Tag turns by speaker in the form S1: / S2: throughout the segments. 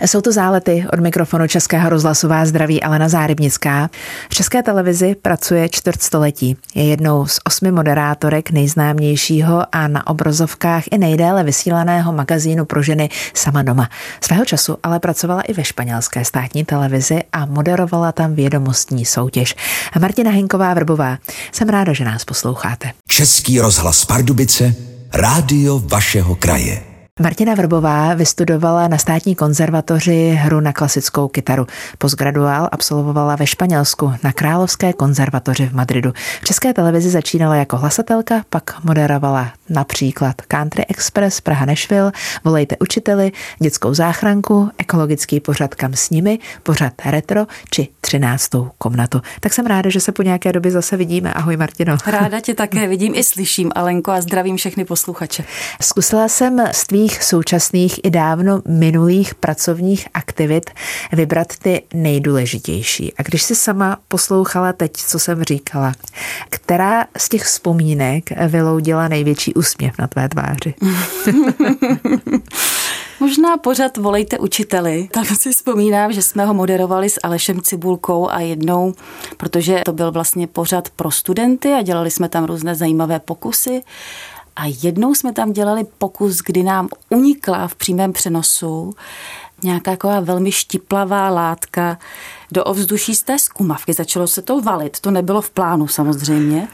S1: Jsou to zálety od mikrofonu Českého rozhlasová zdraví Alena Zárybnická. V České televizi pracuje čtvrtstoletí. Je jednou z osmi moderátorek nejznámějšího a na obrazovkách i nejdéle vysílaného magazínu pro ženy Sama doma. Svého času ale pracovala i ve španělské státní televizi a moderovala tam vědomostní soutěž. Martina Hinková Vrbová, jsem ráda, že nás posloucháte.
S2: Český rozhlas Pardubice, rádio vašeho kraje.
S1: Martina Vrbová vystudovala na státní konzervatoři hru na klasickou kytaru. Postgraduál absolvovala ve Španělsku na Královské konzervatoři v Madridu. V České televizi začínala jako hlasatelka, pak moderovala například Country Express, Praha Nešvil, Volejte učiteli, Dětskou záchranku, ekologický pořad Kam s nimi, pořad Retro či třináctou komnatu. Tak jsem ráda, že se po nějaké době zase vidíme. Ahoj Martino.
S3: Ráda tě také vidím i slyším, Alenko, a zdravím všechny posluchače.
S1: Zkusila jsem z tvých současných i dávno minulých pracovních aktivit vybrat ty nejdůležitější. A když si sama poslouchala teď, co jsem říkala, která z těch vzpomínek vyloudila největší úsměv na tvé tváři?
S3: Možná pořád volejte učiteli. Tam si vzpomínám, že jsme ho moderovali s Alešem Cibulkou a jednou, protože to byl vlastně pořad pro studenty a dělali jsme tam různé zajímavé pokusy. A jednou jsme tam dělali pokus, kdy nám unikla v přímém přenosu nějaká taková velmi štiplavá látka do ovzduší z té skumavky. Začalo se to valit, to nebylo v plánu samozřejmě.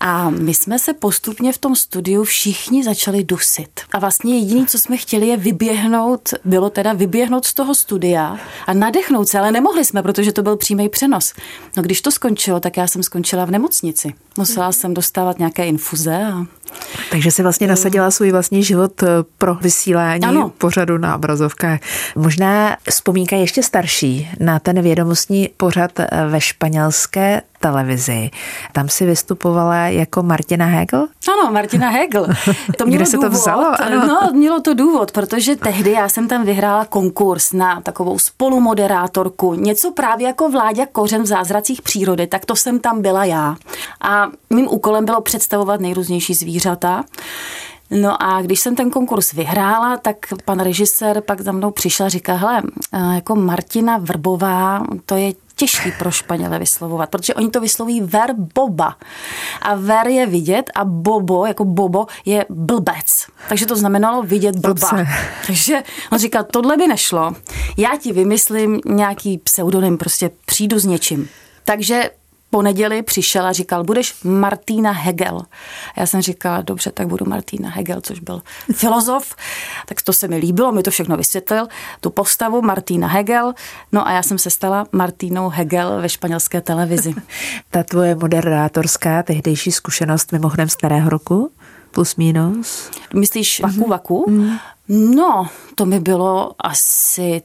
S3: A my jsme se postupně v tom studiu všichni začali dusit. A vlastně jediné, co jsme chtěli, je vyběhnout, bylo teda vyběhnout z toho studia a nadechnout se, ale nemohli jsme, protože to byl přímý přenos. No když to skončilo, tak já jsem skončila v nemocnici. Musela jsem dostávat nějaké infuze. A...
S1: Takže si vlastně nasadila svůj vlastní život eh, pro vysílání ano. pořadu na obrazovkách. Možná vzpomínka ještě starší na ten vědomostní pořad eh, ve španělské televizi. Tam si vystupovala jako Martina Hegel?
S3: Ano, Martina Hegel. To mělo
S1: Kde se
S3: důvod,
S1: to vzalo? Ano.
S3: No, mělo to důvod, protože tehdy já jsem tam vyhrála konkurs na takovou spolumoderátorku, něco právě jako Vláďa Kořen v zázracích přírody, tak to jsem tam byla já. A mým úkolem bylo představovat nejrůznější zvířata. No a když jsem ten konkurs vyhrála, tak pan režisér pak za mnou přišel a říkal, hele, jako Martina Vrbová, to je těžký pro Španěle vyslovovat, protože oni to vysloví ver boba. A ver je vidět a bobo, jako bobo, je blbec. Takže to znamenalo vidět blba.
S1: Dobře.
S3: Takže on říkal, tohle by nešlo. Já ti vymyslím nějaký pseudonym, prostě přijdu s něčím. Takže po neděli přišel a říkal, budeš Martina Hegel. A já jsem říkala, dobře, tak budu Martina Hegel, což byl filozof. Tak to se mi líbilo, mi to všechno vysvětlil, tu postavu Martina Hegel. No a já jsem se stala Martínou Hegel ve španělské televizi.
S1: Ta tvoje moderátorská tehdejší zkušenost mimochodem starého roku? Plus minus?
S3: Myslíš vaku vaku? Mm. No, to mi bylo asi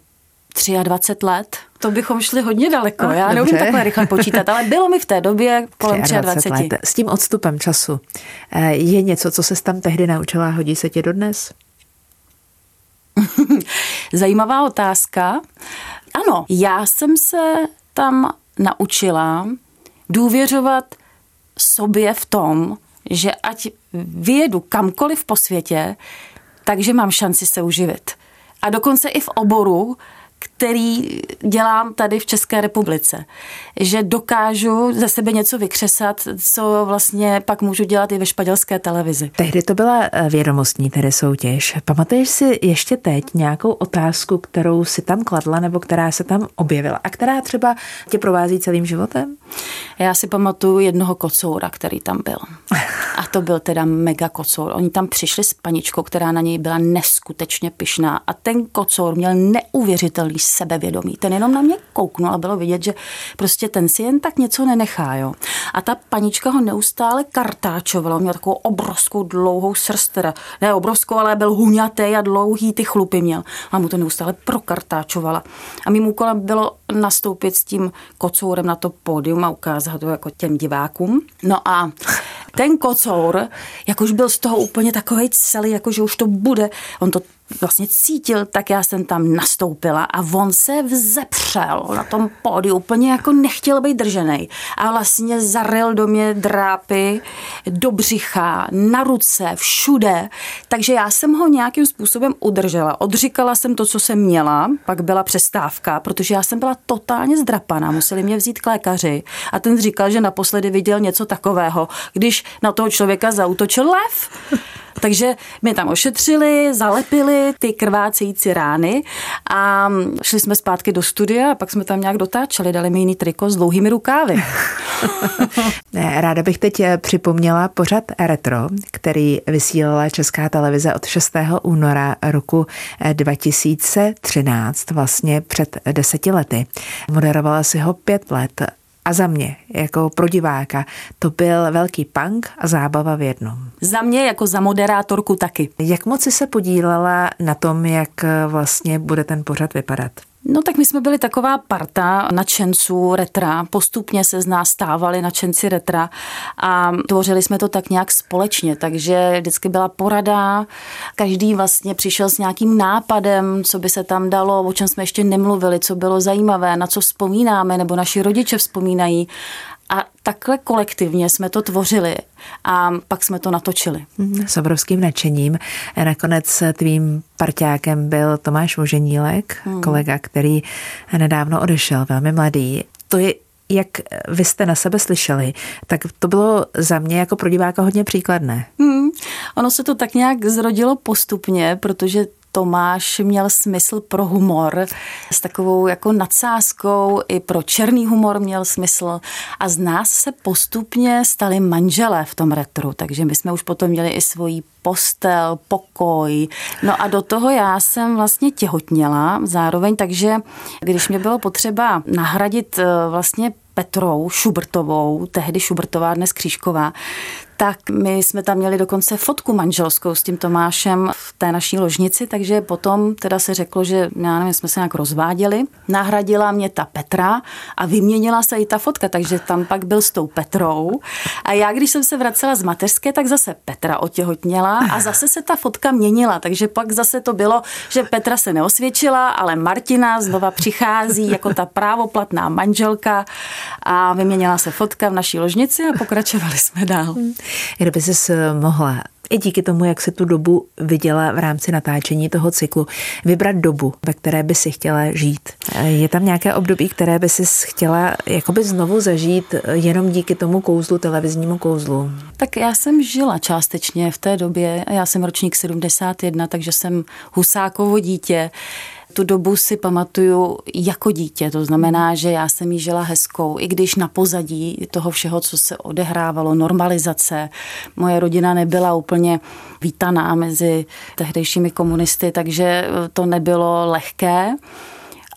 S3: 23 let. To bychom šli hodně daleko.
S1: Ach,
S3: Já
S1: dobře.
S3: neumím takhle rychle počítat, ale bylo mi v té době kolem 23.
S1: let. S tím odstupem času eh, je něco, co se tam tehdy naučila, hodí se tě dodnes?
S3: Zajímavá otázka. Ano, já jsem se tam naučila důvěřovat sobě v tom, že ať vyjedu kamkoliv po světě, takže mám šanci se uživit. A dokonce i v oboru, který dělám tady v České republice. Že dokážu ze sebe něco vykřesat, co vlastně pak můžu dělat i ve španělské televizi.
S1: Tehdy to byla eh, vědomostní tedy soutěž. Pamatuješ si ještě teď nějakou otázku, kterou si tam kladla nebo která se tam objevila a která třeba tě provází celým životem?
S3: Já si pamatuju jednoho kocoura, který tam byl. A to byl teda mega kocour. Oni tam přišli s paničkou, která na něj byla neskutečně pyšná. A ten kocour měl neuvěřitelný sebevědomí. Ten jenom na mě kouknul a bylo vidět, že prostě ten si jen tak něco nenechá. Jo. A ta panička ho neustále kartáčovala. Měl takovou obrovskou dlouhou srst, ne obrovskou, ale byl huňatý a dlouhý ty chlupy měl. A mu to neustále prokartáčovala. A mým úkolem bylo nastoupit s tím kocourem na to pódium a ukázat to jako těm divákům. No a ten kocour, jak už byl z toho úplně takový celý, jako že už to bude, on to vlastně cítil, tak já jsem tam nastoupila a on se vzepřel na tom pódiu, úplně jako nechtěl být držený. A vlastně zaril do mě drápy, do břicha, na ruce, všude. Takže já jsem ho nějakým způsobem udržela. Odříkala jsem to, co jsem měla, pak byla přestávka, protože já jsem byla totálně zdrapaná. Museli mě vzít k lékaři a ten říkal, že naposledy viděl něco takového, když na toho člověka zautočil lev. Takže mě tam ošetřili, zalepili ty krvácející rány a šli jsme zpátky do studia a pak jsme tam nějak dotáčeli, dali mi jiný triko s dlouhými rukávy.
S1: Ráda bych teď připomněla pořad Retro, který vysílala Česká televize od 6. února roku 2013, vlastně před deseti lety. Moderovala si ho pět let a za mě, jako pro diváka, to byl velký punk a zábava v jednom.
S3: Za mě jako za moderátorku taky.
S1: Jak moc si se podílela na tom, jak vlastně bude ten pořad vypadat?
S3: No tak my jsme byli taková parta nadšenců retra, postupně se z nás stávali nadšenci retra a tvořili jsme to tak nějak společně, takže vždycky byla porada, každý vlastně přišel s nějakým nápadem, co by se tam dalo, o čem jsme ještě nemluvili, co bylo zajímavé, na co vzpomínáme, nebo naši rodiče vzpomínají a takhle kolektivně jsme to tvořili a pak jsme to natočili.
S1: Mhm, s obrovským nadšením. Nakonec tvým parťákem byl Tomáš Voženílek, hmm. kolega, který nedávno odešel, velmi mladý. To je jak vy jste na sebe slyšeli, tak to bylo za mě jako pro diváka hodně příkladné.
S3: Hmm. Ono se to tak nějak zrodilo postupně, protože Tomáš měl smysl pro humor s takovou jako nadsázkou, i pro černý humor měl smysl a z nás se postupně stali manželé v tom retru, takže my jsme už potom měli i svoji postel, pokoj. No a do toho já jsem vlastně těhotněla zároveň, takže když mě bylo potřeba nahradit eh, vlastně Petrou Šubertovou, tehdy Šubertová, dnes Křížková, tak my jsme tam měli dokonce fotku manželskou s tím Tomášem v té naší ložnici, takže potom teda se řeklo, že já nevím, jsme se nějak rozváděli. Nahradila mě ta Petra a vyměnila se i ta fotka, takže tam pak byl s tou Petrou. A já, když jsem se vracela z mateřské, tak zase Petra otěhotněla a zase se ta fotka měnila, takže pak zase to bylo, že Petra se neosvědčila, ale Martina znova přichází jako ta právoplatná manželka a vyměnila se fotka v naší ložnici a pokračovali jsme dál.
S1: Kdyby jsi mohla i díky tomu, jak se tu dobu viděla v rámci natáčení toho cyklu, vybrat dobu, ve které by si chtěla žít. Je tam nějaké období, které by si chtěla jakoby znovu zažít jenom díky tomu kouzlu, televiznímu kouzlu?
S3: Tak já jsem žila částečně v té době, já jsem ročník 71, takže jsem husákovo dítě tu dobu si pamatuju jako dítě. To znamená, že já jsem jí žila hezkou, i když na pozadí toho všeho, co se odehrávalo, normalizace. Moje rodina nebyla úplně vítaná mezi tehdejšími komunisty, takže to nebylo lehké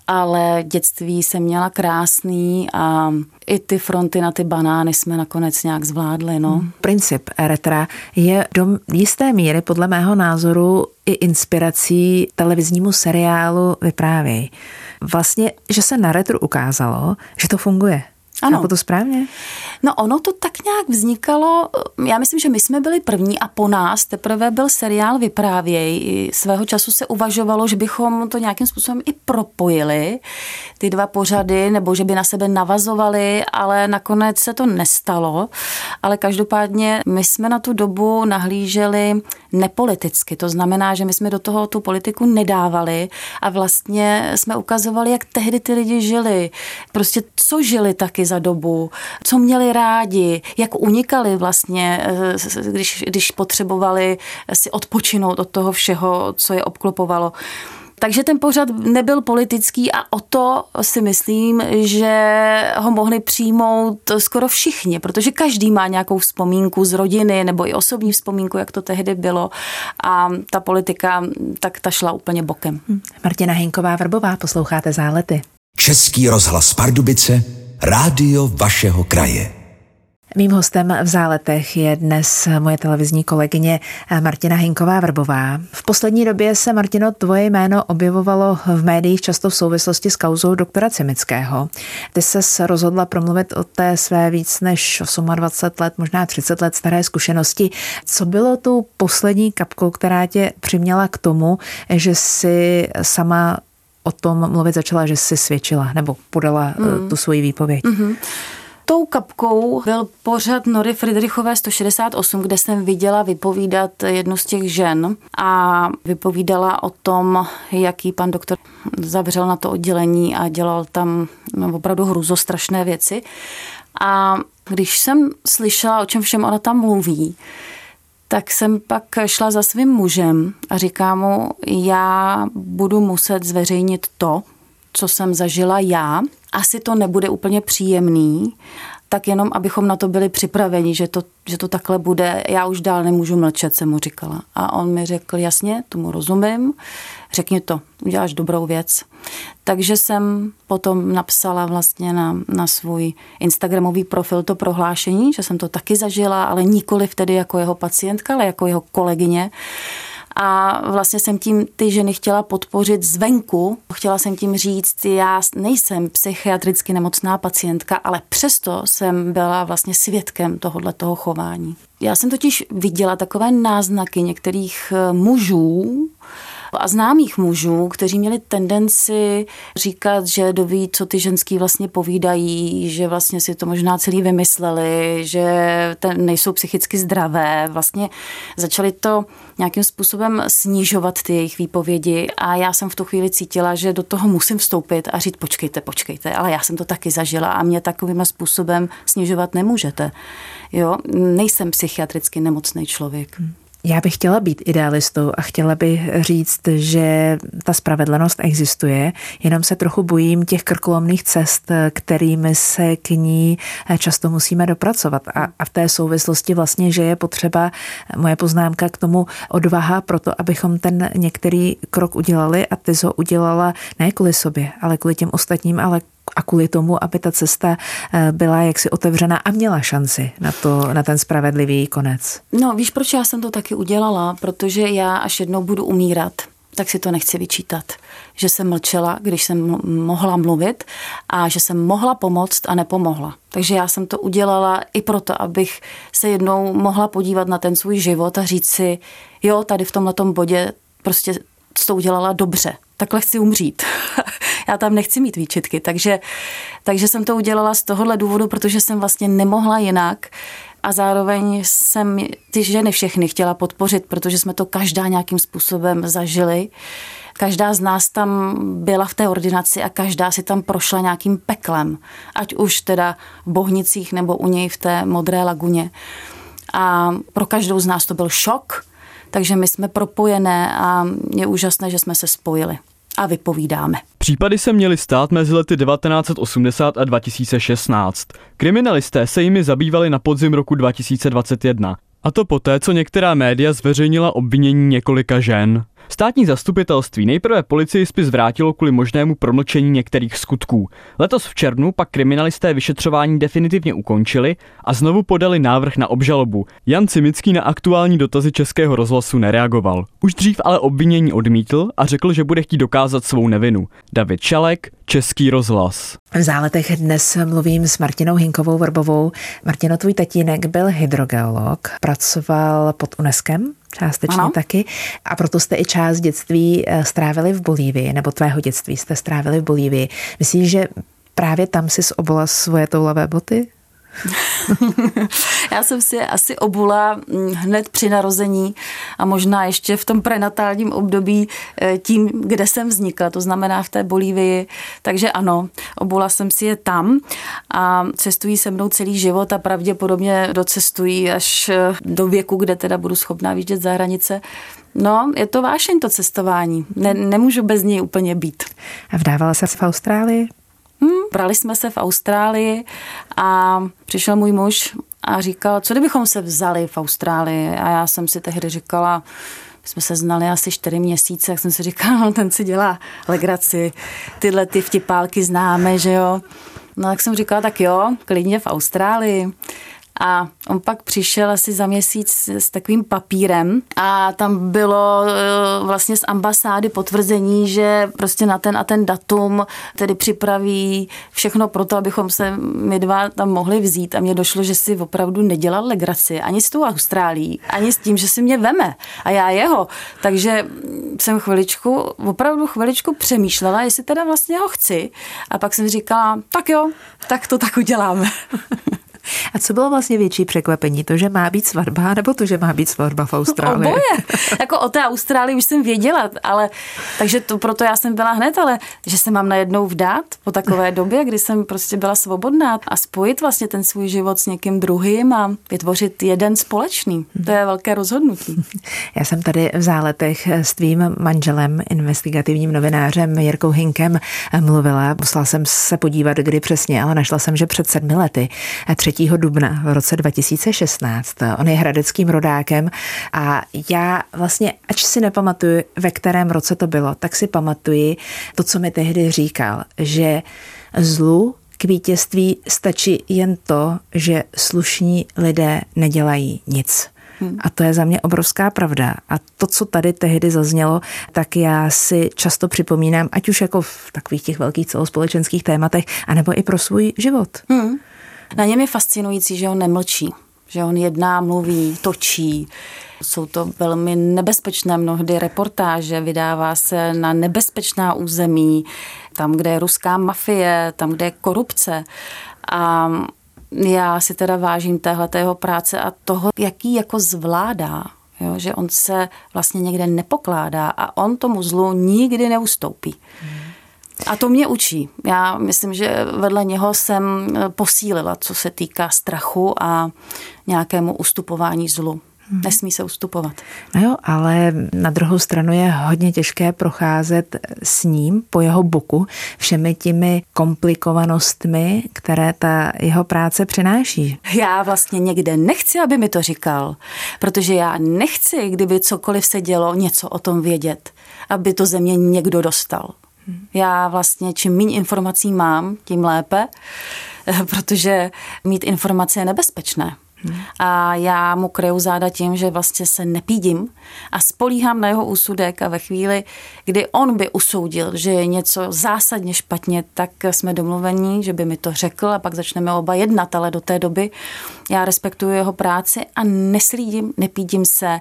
S3: ale dětství jsem měla krásný a i ty fronty na ty banány jsme nakonec nějak zvládli. No. Hmm.
S1: Princip retra je do jisté míry podle mého názoru i inspirací televiznímu seriálu Vyprávěj. Vlastně, že se na retru ukázalo, že to funguje. Ano. Chápu to správně?
S3: No ono to tak nějak vznikalo, já myslím, že my jsme byli první a po nás teprve byl seriál Vyprávěj. Svého času se uvažovalo, že bychom to nějakým způsobem i propojili, ty dva pořady, nebo že by na sebe navazovali, ale nakonec se to nestalo. Ale každopádně my jsme na tu dobu nahlíželi nepoliticky. To znamená, že my jsme do toho tu politiku nedávali a vlastně jsme ukazovali, jak tehdy ty lidi žili. Prostě co žili taky za dobu, co měli rádi, jak unikali vlastně, eh, když, když potřebovali si odpočinout od toho všeho, co je obklopovalo. Takže ten pořad nebyl politický a o to si myslím, že ho mohli přijmout skoro všichni, protože každý má nějakou vzpomínku z rodiny nebo i osobní vzpomínku, jak to tehdy bylo a ta politika tak ta šla úplně bokem.
S1: Martina Hinková Vrbová, posloucháte Zálety.
S2: Český rozhlas Pardubice, rádio vašeho kraje.
S1: Mým hostem v Záletech je dnes moje televizní kolegyně Martina Hinková-Vrbová. V poslední době se, Martino, tvoje jméno objevovalo v médiích často v souvislosti s kauzou doktora Cimického. Ty se rozhodla promluvit o té své víc než 28 let, možná 30 let staré zkušenosti. Co bylo tu poslední kapkou, která tě přiměla k tomu, že si sama o tom mluvit začala, že si svědčila nebo podala mm. tu svoji výpověď? Mm-hmm.
S3: Tou kapkou byl pořad Nory Friedrichové 168, kde jsem viděla vypovídat jednu z těch žen a vypovídala o tom, jaký pan doktor zavřel na to oddělení a dělal tam no, opravdu hruzostrašné věci. A když jsem slyšela, o čem všem ona tam mluví, tak jsem pak šla za svým mužem a říká mu, já budu muset zveřejnit to, co jsem zažila já. Asi to nebude úplně příjemný, tak jenom abychom na to byli připraveni, že to, že to takhle bude. Já už dál nemůžu mlčet, jsem mu říkala. A on mi řekl, jasně, tomu rozumím, řekni to, uděláš dobrou věc. Takže jsem potom napsala vlastně na, na svůj Instagramový profil to prohlášení, že jsem to taky zažila, ale nikoli vtedy jako jeho pacientka, ale jako jeho kolegyně a vlastně jsem tím ty ženy chtěla podpořit zvenku. Chtěla jsem tím říct, já nejsem psychiatricky nemocná pacientka, ale přesto jsem byla vlastně svědkem tohohle toho chování. Já jsem totiž viděla takové náznaky některých eh, mužů, a známých mužů, kteří měli tendenci říkat, že doví, co ty ženský vlastně povídají, že vlastně si to možná celý vymysleli, že ten, nejsou psychicky zdravé. Vlastně začali to nějakým způsobem snižovat ty jejich výpovědi a já jsem v tu chvíli cítila, že do toho musím vstoupit a říct počkejte, počkejte, ale já jsem to taky zažila a mě takovým způsobem snižovat nemůžete. Jo, nejsem psychiatricky nemocný člověk. Hmm.
S1: Já bych chtěla být idealistou a chtěla bych říct, že ta spravedlnost existuje, jenom se trochu bojím těch krkolomných cest, kterými se k ní často musíme dopracovat. A, a v té souvislosti vlastně, že je potřeba moje poznámka k tomu odvaha pro to, abychom ten některý krok udělali a ty ho udělala ne kvůli sobě, ale kvůli těm ostatním, ale a kvůli tomu, aby ta cesta eh, byla jaksi otevřena a měla šanci na, to, na ten spravedlivý konec.
S3: No víš, proč já jsem to taky udělala? Protože já až jednou budu umírat, tak si to nechci vyčítat. Že jsem mlčela, když jsem mohla mluvit a že jsem mohla pomoct a nepomohla. Takže já jsem to udělala i proto, abych se jednou mohla podívat na ten svůj život a říct si, jo, tady v tomhle bodě prostě to udělala dobře. Takhle chci umřít. já tam nechci mít výčitky. Takže, takže jsem to udělala z tohohle důvodu, protože jsem vlastně nemohla jinak a zároveň jsem ty ženy všechny chtěla podpořit, protože jsme to každá nějakým způsobem zažili. Každá z nás tam byla v té ordinaci a každá si tam prošla nějakým peklem, ať už teda v Bohnicích nebo u něj v té modré laguně. A pro každou z nás to byl šok, takže my jsme propojené a je úžasné, že jsme se spojili a vypovídáme.
S4: Případy se měly stát mezi lety 1980 a 2016. Kriminalisté se jimi zabývali na podzim roku 2021. A to poté, co některá média zveřejnila obvinění několika žen. Státní zastupitelství nejprve policii spis vrátilo kvůli možnému promlčení některých skutků. Letos v červnu pak kriminalisté vyšetřování definitivně ukončili a znovu podali návrh na obžalobu. Jan Cimický na aktuální dotazy Českého rozhlasu nereagoval. Už dřív ale obvinění odmítl a řekl, že bude chtít dokázat svou nevinu. David Čalek, Český rozhlas.
S1: V záletech dnes mluvím s Martinou Hinkovou Vrbovou. Martino, tvůj tatínek byl hydrogeolog, pracoval pod UNESCOM částečně ano. taky. A proto jste i část dětství eh, strávili v Bolívii, nebo tvého dětství jste strávili v Bolívii. Myslíš, že právě tam si obula svoje toulavé boty?
S3: Já jsem si asi obula mm, hned při narození a možná ještě v tom prenatálním období eh, tím, kde jsem vznikla, to znamená v té Bolívii. Takže ano, obula jsem si je tam a cestují se mnou celý život a pravděpodobně docestují až eh, do věku, kde teda budu schopná výjíždět za hranice. No, je to vášeň to cestování. Ne, nemůžu bez něj úplně být.
S1: A vdávala se v Austrálii?
S3: Hmm, brali jsme se v Austrálii a přišel můj muž a říkal, co kdybychom se vzali v Austrálii a já jsem si tehdy říkala, jsme se znali asi čtyři měsíce, jak jsem si říkala, no ten si dělá legraci, tyhle ty vtipálky známe, že jo. No tak jsem říkala, tak jo, klidně v Austrálii. A on pak přišel asi za měsíc s takovým papírem a tam bylo eh, vlastně z ambasády potvrzení, že prostě na ten a ten datum tedy připraví všechno pro to, abychom se my dva tam mohli vzít a mně došlo, že si opravdu nedělal legraci ani s tou Austrálií, ani s tím, že si mě veme a já jeho. Takže jsem chviličku, opravdu chviličku přemýšlela, jestli teda vlastně ho chci. A pak jsem říkala, tak jo, tak to tak uděláme.
S1: A co bylo vlastně větší překvapení? To, že má být svatba, nebo to, že má být svatba v Austrálii?
S3: Oboje. jako o té Austrálii už jsem věděla, ale takže to, proto já jsem byla hned, ale že se mám najednou vdát po takové době, kdy jsem prostě byla svobodná a spojit vlastně ten svůj život s někým druhým a vytvořit jeden společný. To je velké rozhodnutí.
S1: Já jsem tady v záletech s tvým manželem, investigativním novinářem Jirkou Hinkem mluvila. Musela jsem se podívat, kdy přesně, ale našla jsem, že před sedmi lety, 3. dubna v roce 2016. On je hradeckým rodákem a já vlastně, ač si nepamatuju, ve kterém roce to bylo, tak si pamatuji to, co mi tehdy říkal, že zlu k vítězství stačí jen to, že slušní lidé nedělají nic. Hmm. A to je za mě obrovská pravda. A to, co tady tehdy zaznělo, tak já si často připomínám, ať už jako v takových těch velkých celospolečenských tématech, anebo i pro svůj život. Hmm.
S3: Na něm je fascinující, že on nemlčí, že on jedná, mluví, točí. Jsou to velmi nebezpečné mnohdy reportáže, vydává se na nebezpečná území, tam, kde je ruská mafie, tam, kde je korupce. A já si teda vážím téhle jeho práce a toho, jaký jako zvládá. Jo, že on se vlastně někde nepokládá a on tomu zlu nikdy neustoupí. Hmm. A to mě učí. Já myslím, že vedle něho jsem posílila, co se týká strachu a nějakému ustupování zlu. Hmm. Nesmí se ustupovat.
S1: No jo, ale na druhou stranu je hodně těžké procházet s ním po jeho boku všemi těmi komplikovanostmi, které ta jeho práce přináší.
S3: Já vlastně někde nechci, aby mi to říkal, protože já nechci, kdyby cokoliv se dělo, něco o tom vědět, aby to ze mě někdo dostal. Já vlastně čím méně informací mám, tím lépe, protože mít informace je nebezpečné. A já mu kryju záda tím, že vlastně se nepídím a spolíhám na jeho úsudek a ve chvíli, kdy on by usoudil, že je něco zásadně špatně, tak jsme domluvení, že by mi to řekl a pak začneme oba jednat, ale do té doby já respektuju jeho práci a neslídím, nepídím se,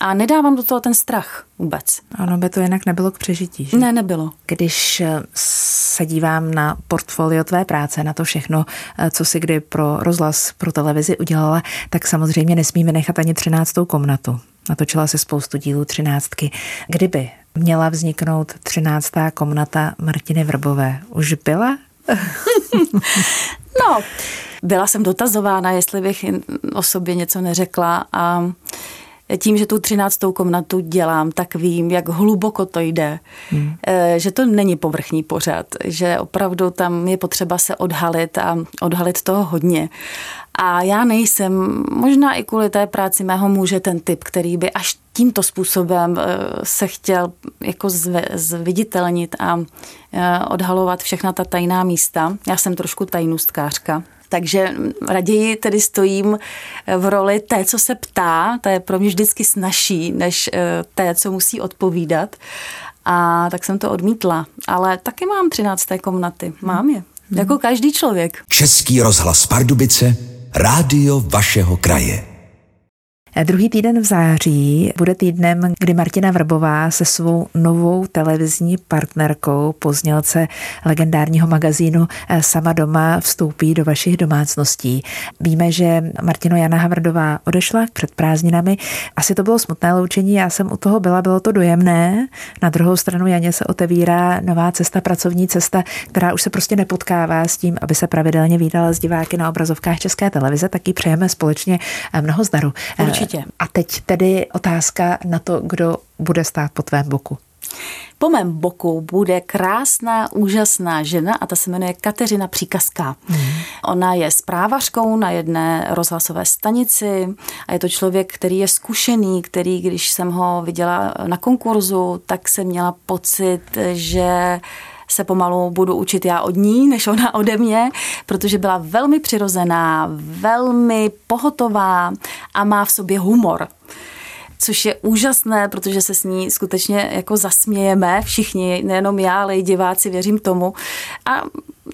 S3: a nedávám do toho ten strach vůbec.
S1: Ano, by to jinak nebylo k přežití. Že?
S3: Ne, nebylo.
S1: Když eh, se dívám na portfolio tvé práce, na to všechno, eh, co si kdy pro rozhlas, pro televizi udělala, tak samozřejmě nesmíme nechat ani třináctou komnatu. Natočila si spoustu dílů třináctky. Kdyby měla vzniknout třináctá komnata Martiny Vrbové, už byla?
S3: no, byla jsem dotazována, jestli bych o sobě něco neřekla a tím, že tu třináctou komnatu dělám, tak vím, jak hluboko to jde. Hmm. Eh, že to není povrchní pořad, že opravdu tam je potřeba se odhalit a odhalit toho hodně. A já nejsem, možná i kvůli té práci mého muže, ten typ, který by až tímto způsobem eh, se chtěl jako zviditelnit a eh, odhalovat všechna ta tajná místa. Já jsem trošku tajnůstkářka. Takže raději tedy stojím v roli té, co se ptá, to je pro mě vždycky snažší, než eh, té, co musí odpovídat. A tak jsem to odmítla. Ale taky mám třinácté komnaty. Mám je. Jako každý člověk.
S2: Český rozhlas Pardubice, rádio vašeho kraje.
S1: Druhý týden v září bude týdnem, kdy Martina Vrbová se svou novou televizní partnerkou, poznělce legendárního magazínu eh, Sama doma, vstoupí do vašich domácností. Víme, že Martino Jana Havrdová odešla před prázdninami. Asi to bylo smutné loučení, já jsem u toho byla, bylo to dojemné. Na druhou stranu Janě se otevírá nová cesta, pracovní cesta, která už se prostě nepotkává s tím, aby se pravidelně vydala z diváky na obrazovkách České televize, tak ji přejeme společně eh, mnoho zdaru.
S3: Určitě. Určitě.
S1: A teď tedy otázka na to, kdo bude stát po tvém boku.
S3: Po mém boku bude krásná, úžasná žena a ta se jmenuje Kateřina Příkazka. Hmm. Ona je zprávařkou na jedné rozhlasové stanici a je to člověk, který je zkušený, který, když jsem ho viděla na konkurzu, tak jsem měla pocit, že se pomalu budu učit já od ní, než ona ode mě, protože byla velmi přirozená, velmi pohotová a má v sobě humor což je úžasné, protože se s ní skutečně jako zasmějeme všichni, nejenom já, ale i diváci, věřím tomu. A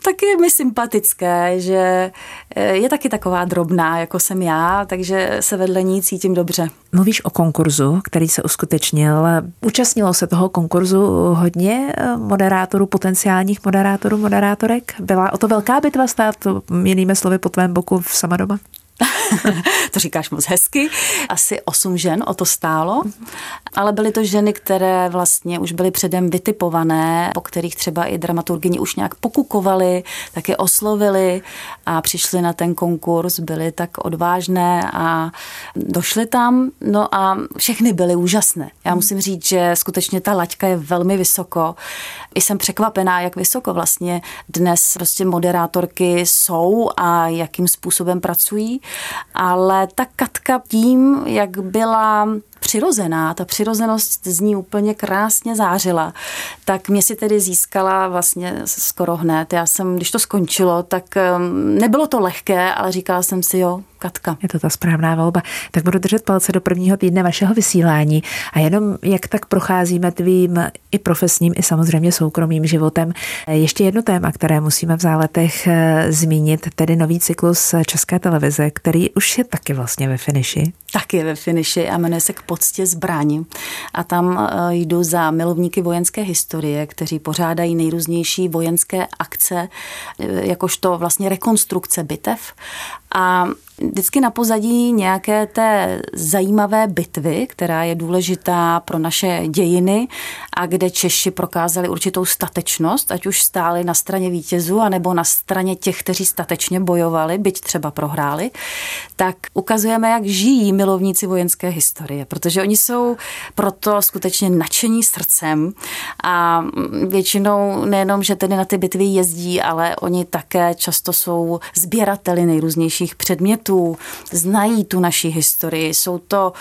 S3: taky je mi sympatické, že eh, je taky taková drobná, jako jsem já, takže se vedle ní cítím dobře.
S1: Mluvíš o konkurzu, který se uskutečnil. Účastnilo se toho konkurzu hodně eh, moderátorů, potenciálních moderátorů, moderátorek? Byla o to velká bitva stát, jinými slovy, po tvém boku v sama doma?
S3: to říkáš moc hezky. Asi osm žen o to stálo, ale byly to ženy, které vlastně už byly předem vytipované, po kterých třeba i dramaturgyni už nějak pokukovali, tak je oslovili a přišli na ten konkurs, byly tak odvážné a došli tam, no a všechny byly úžasné. Já musím říct, že skutečně ta laťka je velmi vysoko. I jsem překvapená, jak vysoko vlastně dnes prostě moderátorky jsou a jakým způsobem pracují ale ta Katka tím, jak byla přirozená, ta přirozenost z ní úplně krásně zářila, tak mě si tedy získala vlastně skoro hned. Já jsem, když to skončilo, tak um, nebylo to lehké, ale říkala jsem si, jo, Katka.
S1: Je to ta správná volba. Tak budu držet palce do prvního týdne vašeho vysílání a jenom jak tak procházíme tvým i profesním, i samozřejmě soukromým životem. Ještě jedno téma, které musíme v záletech eh, zmínit, tedy nový cyklus České televize, který už je taky vlastně ve finiši.
S3: Taky ve finiši a jmenuje se K poctě zbraní. A tam eh, jdu za milovníky vojenské historie, kteří pořádají nejrůznější vojenské akce, eh, jakožto vlastně rekonstrukce bitev. A vždycky na pozadí nějaké té zajímavé bitvy, která je důležitá pro naše dějiny a kde Češi prokázali určitou statečnost, ať už stáli na straně vítězů, anebo na straně těch, kteří statečně bojovali, byť třeba prohráli, tak ukazujeme, jak žijí milovníci vojenské historie, protože oni jsou proto skutečně nadšení srdcem a většinou nejenom, že tedy na ty bitvy jezdí, ale oni také často jsou sběrateli nejrůznějších předmětů, znají tu naši historii, jsou to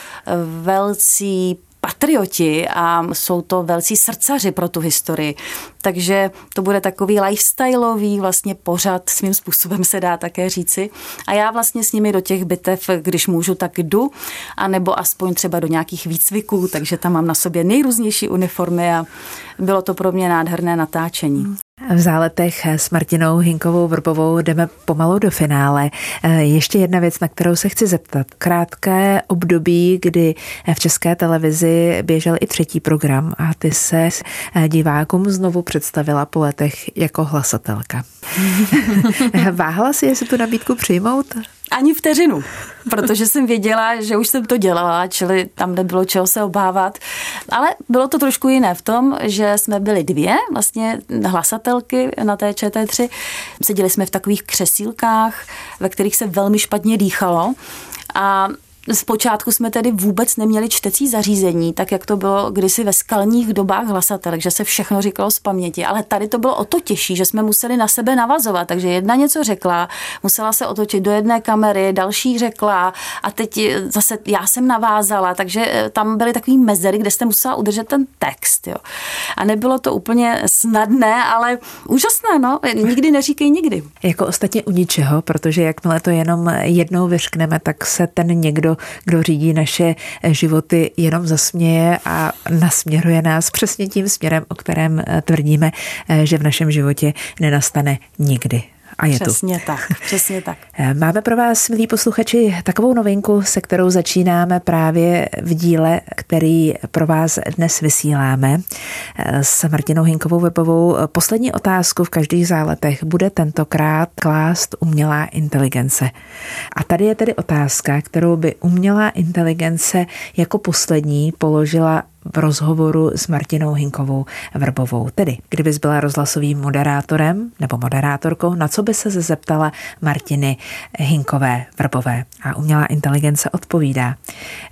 S3: velcí patrioti a jsou to velcí srdcaři pro tu historii. Takže to bude takový lifestyleový vlastně pořad, svým způsobem se dá také říci. A já vlastně s nimi do těch bitev, když můžu, tak jdu, anebo aspoň třeba do nějakých výcviků, takže tam mám na sobě nejrůznější uniformy a bylo to pro mě nádherné natáčení.
S1: V záletech s Martinou Hinkovou Vrbovou jdeme pomalu do finále. Ještě jedna věc, na kterou se chci zeptat. Krátké období, kdy v české televizi běžel i třetí program a ty se divákům znovu představila po letech jako hlasatelka. Váhala si, jestli tu nabídku přijmout?
S3: Ani vteřinu, protože jsem věděla, že už jsem to dělala, čili tam nebylo čeho se obávat. Ale bylo to trošku jiné v tom, že jsme byli dvě vlastně hlasatelky na té ČT3. Seděli jsme v takových křesílkách, ve kterých se velmi špatně dýchalo. A Zpočátku jsme tedy vůbec neměli čtecí zařízení, tak jak to bylo kdysi ve skalních dobách hlasatelek, že se všechno říkalo z paměti, ale tady to bylo o to těžší, že jsme museli na sebe navazovat, takže jedna něco řekla, musela se otočit do jedné kamery, další řekla a teď zase já jsem navázala, takže eh, tam byly takový mezery, kde jste musela udržet ten text. Jo. A nebylo to úplně snadné, ale úžasné, no, nikdy neříkej nikdy.
S1: Jako ostatně u ničeho, protože jakmile to jenom jednou vyřkneme, tak se ten někdo kdo, řídí naše životy, jenom zasměje a nasměruje nás přesně tím směrem, o kterém tvrdíme, že v našem životě nenastane nikdy. A je
S3: přesně
S1: tu.
S3: tak, přesně tak.
S1: Eh, máme pro vás, milí posluchači, takovou novinku, se kterou začínáme právě v díle, který pro vás dnes vysíláme s Martinou Hinkovou webovou. Poslední otázku v každých záletech bude tentokrát klást umělá inteligence. A tady je tedy otázka, kterou by umělá inteligence jako poslední položila v rozhovoru s Martinou Hinkovou Vrbovou. Tedy, kdybys byla rozhlasovým moderátorem nebo moderátorkou, na co by se zeptala Martiny Hinkové Vrbové? A umělá inteligence odpovídá.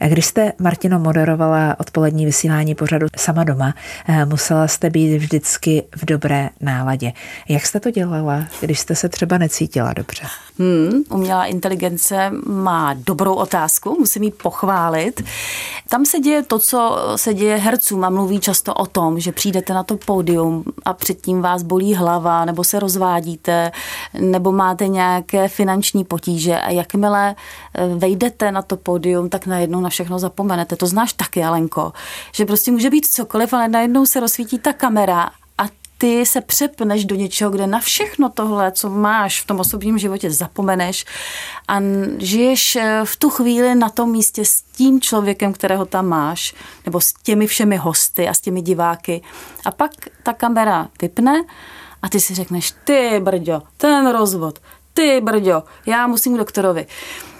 S1: Když jste, Martino, moderovala odpolední vysílání pořadu sama doma, eh, musela jste být vždycky v dobré náladě. Jak jste to dělala, když jste se třeba necítila dobře?
S3: Hmm, umělá inteligence má dobrou otázku, musím ji pochválit. Tam se děje to, co se děje děje hercům a mluví často o tom, že přijdete na to pódium a předtím vás bolí hlava, nebo se rozvádíte, nebo máte nějaké finanční potíže a jakmile eh, vejdete na to pódium, tak najednou na všechno zapomenete. To znáš taky, Alenko, že prostě může být cokoliv, ale najednou se rozsvítí ta kamera ty se přepneš do něčeho, kde na všechno tohle, co máš v tom osobním životě, zapomeneš a žiješ eh, v tu chvíli na tom místě s tím člověkem, kterého tam máš, nebo s těmi všemi hosty a s těmi diváky. A pak ta kamera vypne a ty si řekneš, ty brďo, ten rozvod, ty brďo, já musím k doktorovi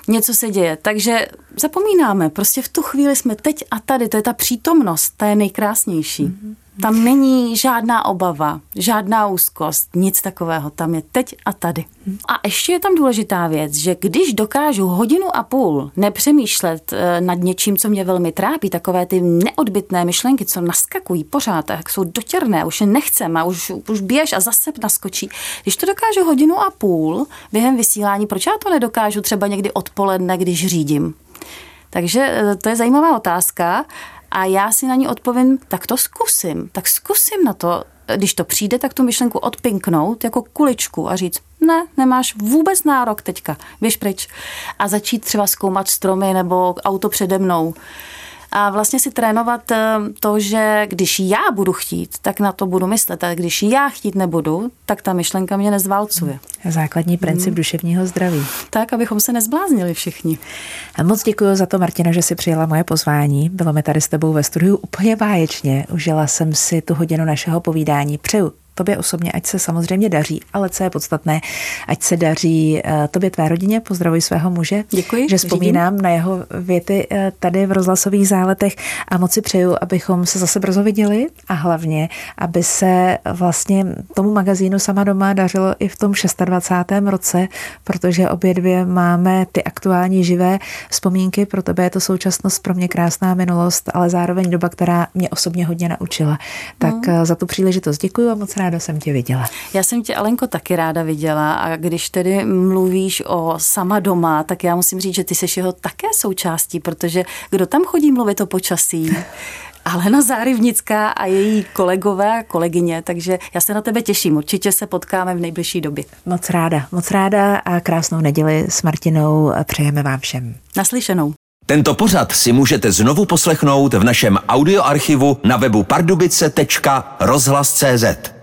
S3: něco se děje. Takže zapomínáme, prostě v tu chvíli jsme teď a tady, to je ta přítomnost, ta je nejkrásnější. Mm-hmm. Tam není žádná obava, žádná úzkost, nic takového. Tam je teď a tady. A ještě je tam důležitá věc, že když dokážu hodinu a půl nepřemýšlet eh, nad něčím, co mě velmi trápí, takové ty neodbitné myšlenky, co naskakují pořád, tak jsou dotěrné, už je nechcem a už, už běž a zase naskočí. Když to dokážu hodinu a půl během vysílání, proč já to nedokážu třeba někdy odpoledne, když řídím? Takže eh, to je zajímavá otázka a já si na ní odpovím, tak to zkusím, tak zkusím na to, když to přijde, tak tu myšlenku odpinknout jako kuličku a říct, ne, nemáš vůbec nárok teďka, běž pryč. A začít třeba zkoumat stromy nebo auto přede mnou a vlastně si trénovat eh, to, že když já budu chtít, tak na to budu myslet, a když já chtít nebudu, tak ta myšlenka mě nezválcuje.
S1: Základní princip hmm. duševního zdraví.
S3: Tak, abychom se nezbláznili všichni.
S1: A moc děkuji za to, Martina, že si přijela moje pozvání. Bylo mi tady s tebou ve studiu úplně báječně. Užila jsem si tu hodinu našeho povídání. Přeju tobě osobně, ať se samozřejmě daří, ale co je podstatné, ať se daří eh, tobě tvé rodině, pozdravuji svého muže.
S3: Děkuji.
S1: Že vzpomínám řídím. na jeho věty eh, tady v rozhlasových záletech a moc si přeju, abychom se zase brzo viděli a hlavně, aby se vlastně tomu magazínu sama doma dařilo i v tom 26. roce, protože obě dvě máme ty aktuální živé vzpomínky, pro tebe je to současnost, pro mě krásná minulost, ale zároveň doba, která mě osobně hodně naučila. Tak mm. za tu příležitost děkuji a moc ráda jsem tě viděla.
S3: Já jsem tě, Alenko, taky ráda viděla a když tedy mluvíš o sama doma, tak já musím říct, že ty jsi jeho také součástí, protože kdo tam chodí mluvit o počasí? Alena Zárivnická a její kolegové a kolegyně, takže já se na tebe těším. Určitě se potkáme v nejbližší době.
S1: Moc ráda, moc ráda a krásnou neděli s Martinou přejeme vám všem.
S3: Naslyšenou.
S2: Tento pořad si můžete znovu poslechnout v našem audioarchivu na webu pardubice.rozhlas.cz.